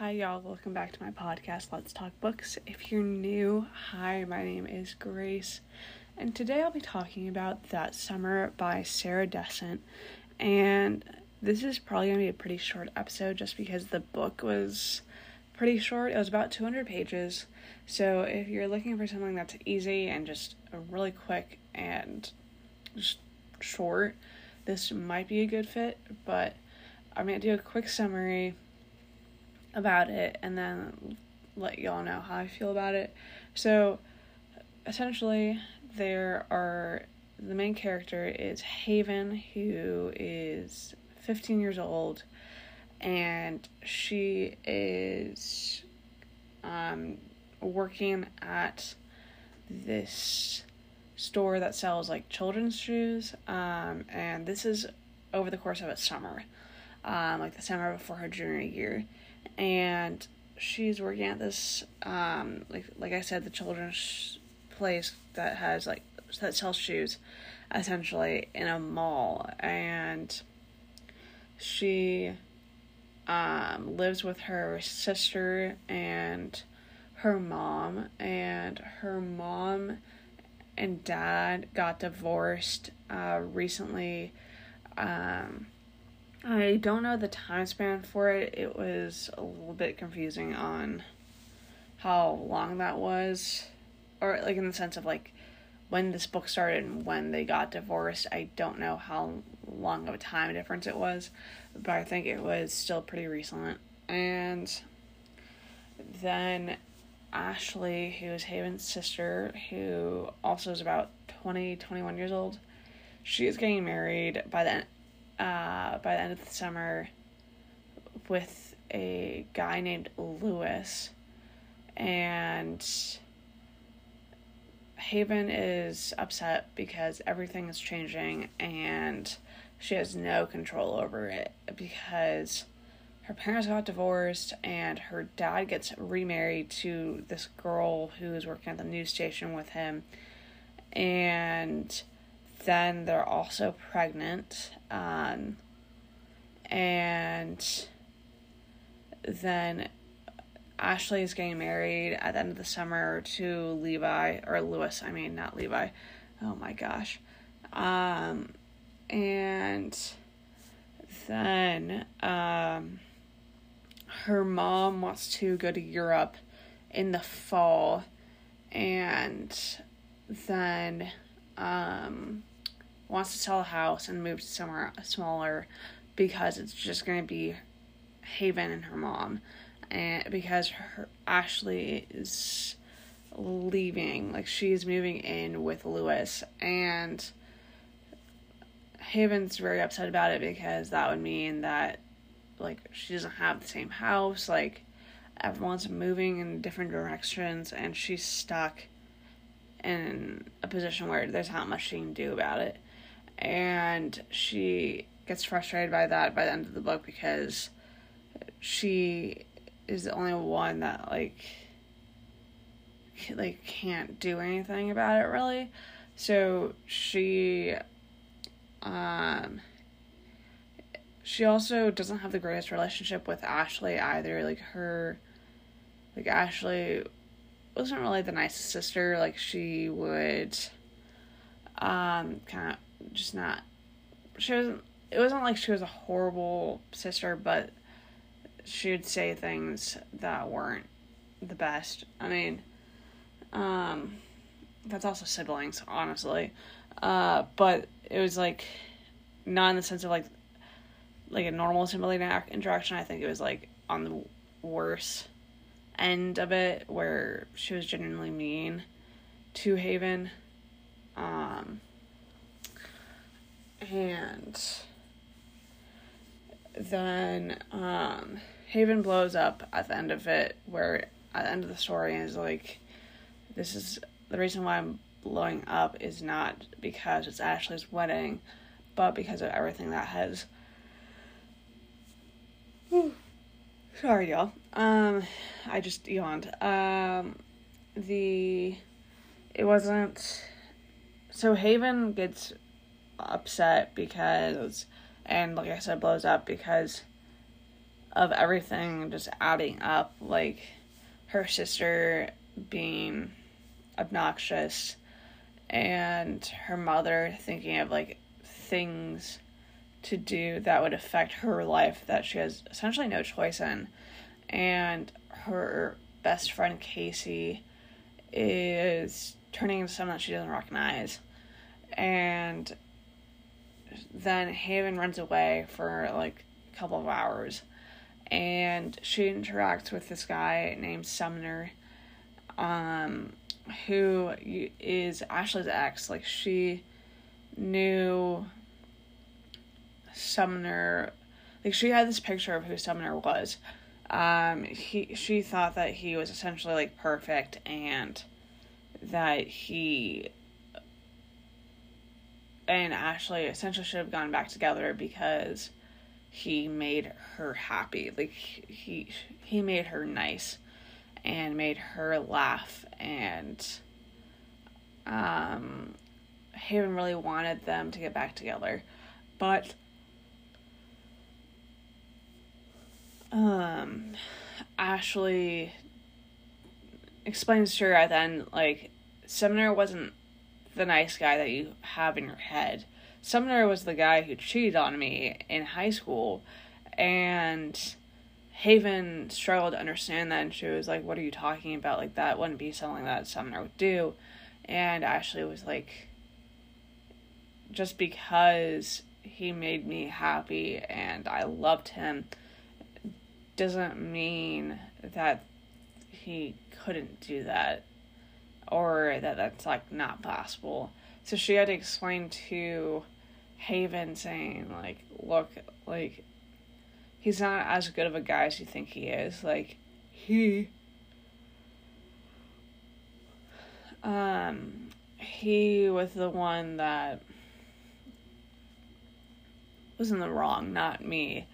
Hi, y'all. Welcome back to my podcast, Let's Talk Books. If you're new, hi, my name is Grace, and today I'll be talking about That Summer by Sarah Dessen. And this is probably going to be a pretty short episode just because the book was pretty short. It was about 200 pages. So if you're looking for something that's easy and just really quick and just short, this might be a good fit, but I'm going to do a quick summary about it and then let y'all know how I feel about it. So, essentially, there are the main character is Haven, who is 15 years old, and she is um, working at this store that sells like children's shoes, um, and this is over the course of a summer, um, like the summer before her junior year and she's working at this um like like I said the children's place that has like that sells shoes essentially in a mall. And she um lives with her sister and her mom. And her mom and dad got divorced uh recently um I don't know the time span for it. It was a little bit confusing on how long that was, or like in the sense of like when this book started and when they got divorced. I don't know how long of a time difference it was, but I think it was still pretty recent. And then Ashley, who is Haven's sister, who also is about 20, 21 years old, she is getting married by the uh, by the end of the summer with a guy named Lewis. And Haven is upset because everything is changing and she has no control over it because her parents got divorced and her dad gets remarried to this girl who is working at the news station with him. And then they're also pregnant. Um, and then Ashley is getting married at the end of the summer to Levi, or Lewis, I mean, not Levi. Oh my gosh. Um, and then um, her mom wants to go to Europe in the fall, and then um, wants to sell a house and move to somewhere smaller because it's just going to be Haven and her mom. And because her Ashley is leaving, like she's moving in with Lewis. And Haven's very upset about it because that would mean that like she doesn't have the same house, like everyone's moving in different directions and she's stuck in a position where there's not much she can do about it and she gets frustrated by that by the end of the book because she is the only one that like like can't do anything about it really. So she um she also doesn't have the greatest relationship with Ashley either. Like her like Ashley wasn't really the nicest sister. Like she would um kind of just not she wasn't it wasn't like she was a horrible sister but she would say things that weren't the best. I mean um that's also siblings honestly. Uh but it was like not in the sense of like like a normal sibling interaction. I think it was like on the worse end of it where she was genuinely mean to haven. Um and then um, Haven blows up at the end of it, where at the end of the story is like, this is the reason why I'm blowing up is not because it's Ashley's wedding, but because of everything that has. Sorry, y'all. Um, I just yawned. Um, the it wasn't. So Haven gets upset because, and like I said, blows up because of everything just adding up. Like her sister being obnoxious and her mother thinking of like things to do that would affect her life that she has essentially no choice in. And her best friend Casey is turning into someone that she doesn't recognize. And then Haven runs away for like a couple of hours. And she interacts with this guy named Sumner, um, who is Ashley's ex. Like, she knew Sumner. Like, she had this picture of who Sumner was. Um, he she thought that he was essentially like perfect and that he and Ashley essentially should have gone back together because he made her happy. Like he he made her nice and made her laugh and um Haven really wanted them to get back together. But um Ashley explains to her then like Sumner wasn't the nice guy that you have in your head. Sumner was the guy who cheated on me in high school and Haven struggled to understand that and she was like, What are you talking about? Like that wouldn't be something that Sumner would do and Ashley was like just because he made me happy and I loved him doesn't mean that he couldn't do that or that that's like not possible. So she had to explain to Haven saying like, look, like he's not as good of a guy as you think he is. Like he um he was the one that was in the wrong, not me.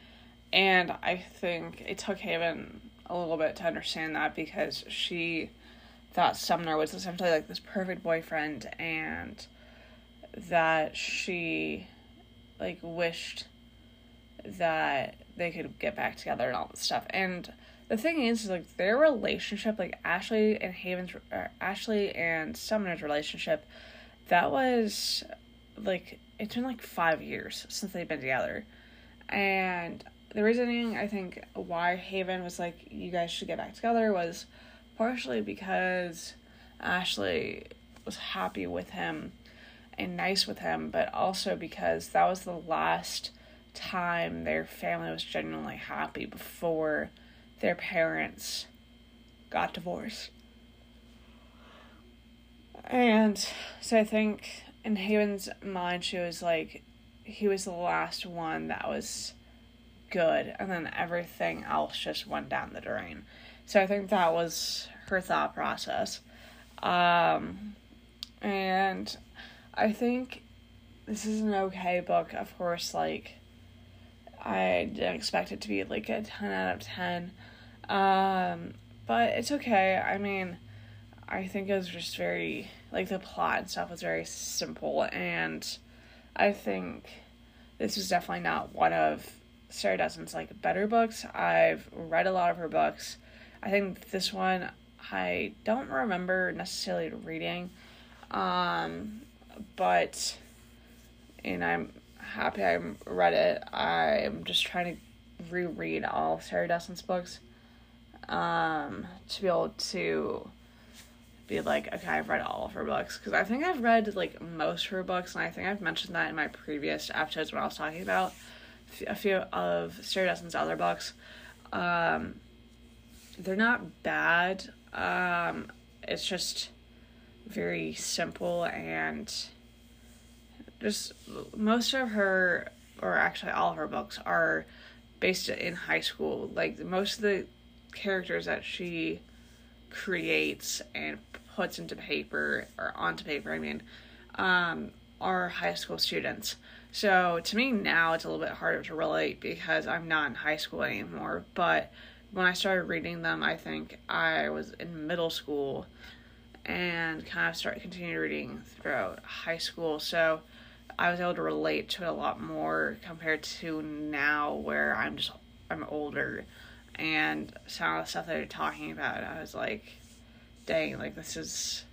And I think it took Haven a little bit to understand that because she thought Sumner was essentially like this perfect boyfriend and that she like wished that they could get back together and all this stuff. And the thing is, is like their relationship, like Ashley and Haven's, uh, Ashley and Sumner's relationship, that was like it's been like five years since they've been together, and the reasoning I think why Haven was like, you guys should get back together was partially because Ashley was happy with him and nice with him, but also because that was the last time their family was genuinely happy before their parents got divorced. And so I think in Haven's mind, she was like, he was the last one that was good, and then everything else just went down the drain. So I think that was her thought process. Um, and I think this is an okay book. Of course, like, I didn't expect it to be like a 10 out of 10. Um, but it's okay. I mean, I think it was just very, like, the plot and stuff was very simple, and I think this is definitely not one of Sarah Dessen's like better books. I've read a lot of her books. I think this one I don't remember necessarily reading, um, but and I'm happy I read it. I'm just trying to reread all Sarah Dessen's books um, to be able to be like, okay, I've read all of her books because I think I've read like most of her books, and I think I've mentioned that in my previous episodes when I was talking about a few of Sarah Dessen's other books. Um, they're not bad. Um, it's just very simple and just most of her, or actually all of her books, are based in high school. Like most of the characters that she creates and puts into paper or onto paper, I mean, um, are high school students. So to me now it's a little bit harder to relate because I'm not in high school anymore. But when I started reading them, I think I was in middle school and kind of started continuing reading throughout high school. So I was able to relate to it a lot more compared to now where I'm just I'm older, and some of the stuff that they're talking about, I was like, dang, like this is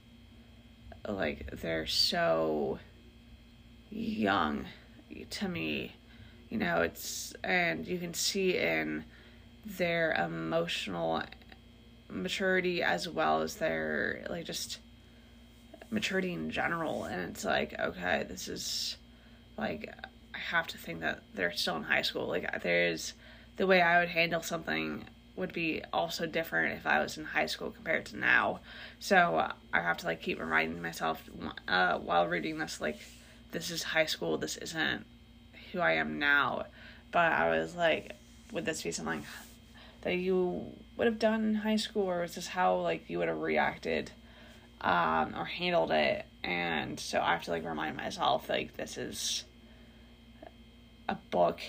like they're so young to me. You know, it's and you can see in their emotional maturity as well as their like just maturity in general. And it's like okay this is like i have to think that they're still in high school. Like there's the way i would handle something would be also different if i was in high school compared to now. So i have to like keep reminding myself uh, while reading this like this is high school. This isn't who i am now. But i was like would this be something that you would have done in high school, or is this how like you would have reacted um, or handled it? And so I have to like remind myself like this is a book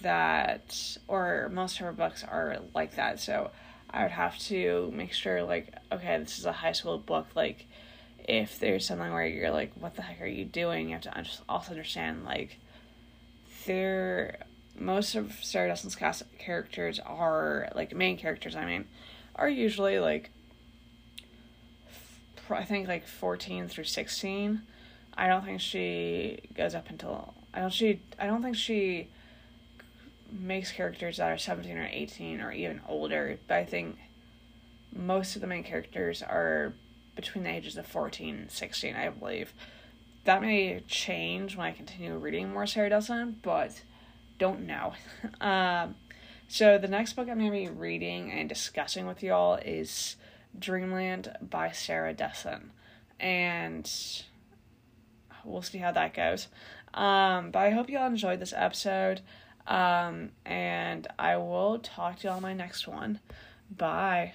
that, or most of her books are like that. So I would have to make sure like okay, this is a high school book. Like if there's something where you're like, what the heck are you doing? You have to also understand like there most of Sarah Dessen's cast characters are like main characters. I mean, are usually like I think like fourteen through sixteen. I don't think she goes up until I don't she I don't think she makes characters that are seventeen or eighteen or even older. But I think most of the main characters are between the ages of 14 and 16, I believe. That may change when I continue reading more Sarah Dessen, but don't know. um, so the next book I'm going to be reading and discussing with y'all is Dreamland by Sarah Dessen. And we'll see how that goes. Um, but I hope y'all enjoyed this episode. Um, and I will talk to y'all on my next one. Bye.